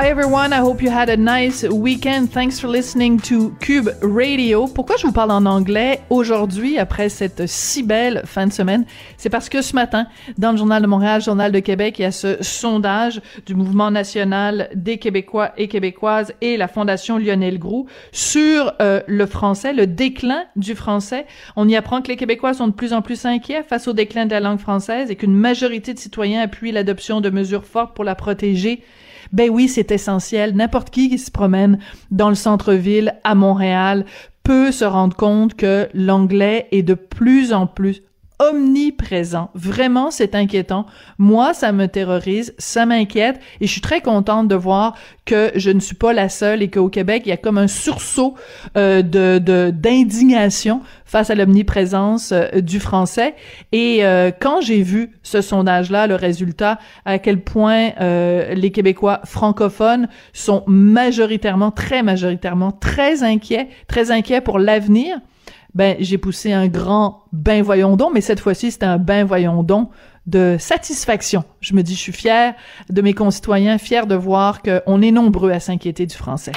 Hi everyone, I hope you had a nice weekend. Thanks for listening to Cube Radio. Pourquoi je vous parle en anglais aujourd'hui après cette si belle fin de semaine? C'est parce que ce matin, dans le Journal de Montréal, Journal de Québec, il y a ce sondage du Mouvement national des Québécois et Québécoises et la Fondation Lionel Groux sur euh, le français, le déclin du français. On y apprend que les Québécois sont de plus en plus inquiets face au déclin de la langue française et qu'une majorité de citoyens appuient l'adoption de mesures fortes pour la protéger ben oui, c'est essentiel. N'importe qui qui se promène dans le centre-ville à Montréal peut se rendre compte que l'anglais est de plus en plus omniprésent. Vraiment, c'est inquiétant. Moi, ça me terrorise, ça m'inquiète et je suis très contente de voir que je ne suis pas la seule et qu'au Québec, il y a comme un sursaut euh, de d'indignation face à l'omniprésence euh, du français. Et euh, quand j'ai vu ce sondage-là, le résultat, à quel point euh, les Québécois francophones sont majoritairement, très majoritairement, très inquiets, très inquiets pour l'avenir, ben j'ai poussé un grand ben voyons donc, mais cette fois-ci c'était un ben voyons donc de satisfaction. Je me dis, je suis fière de mes concitoyens, fière de voir qu'on est nombreux à s'inquiéter du français.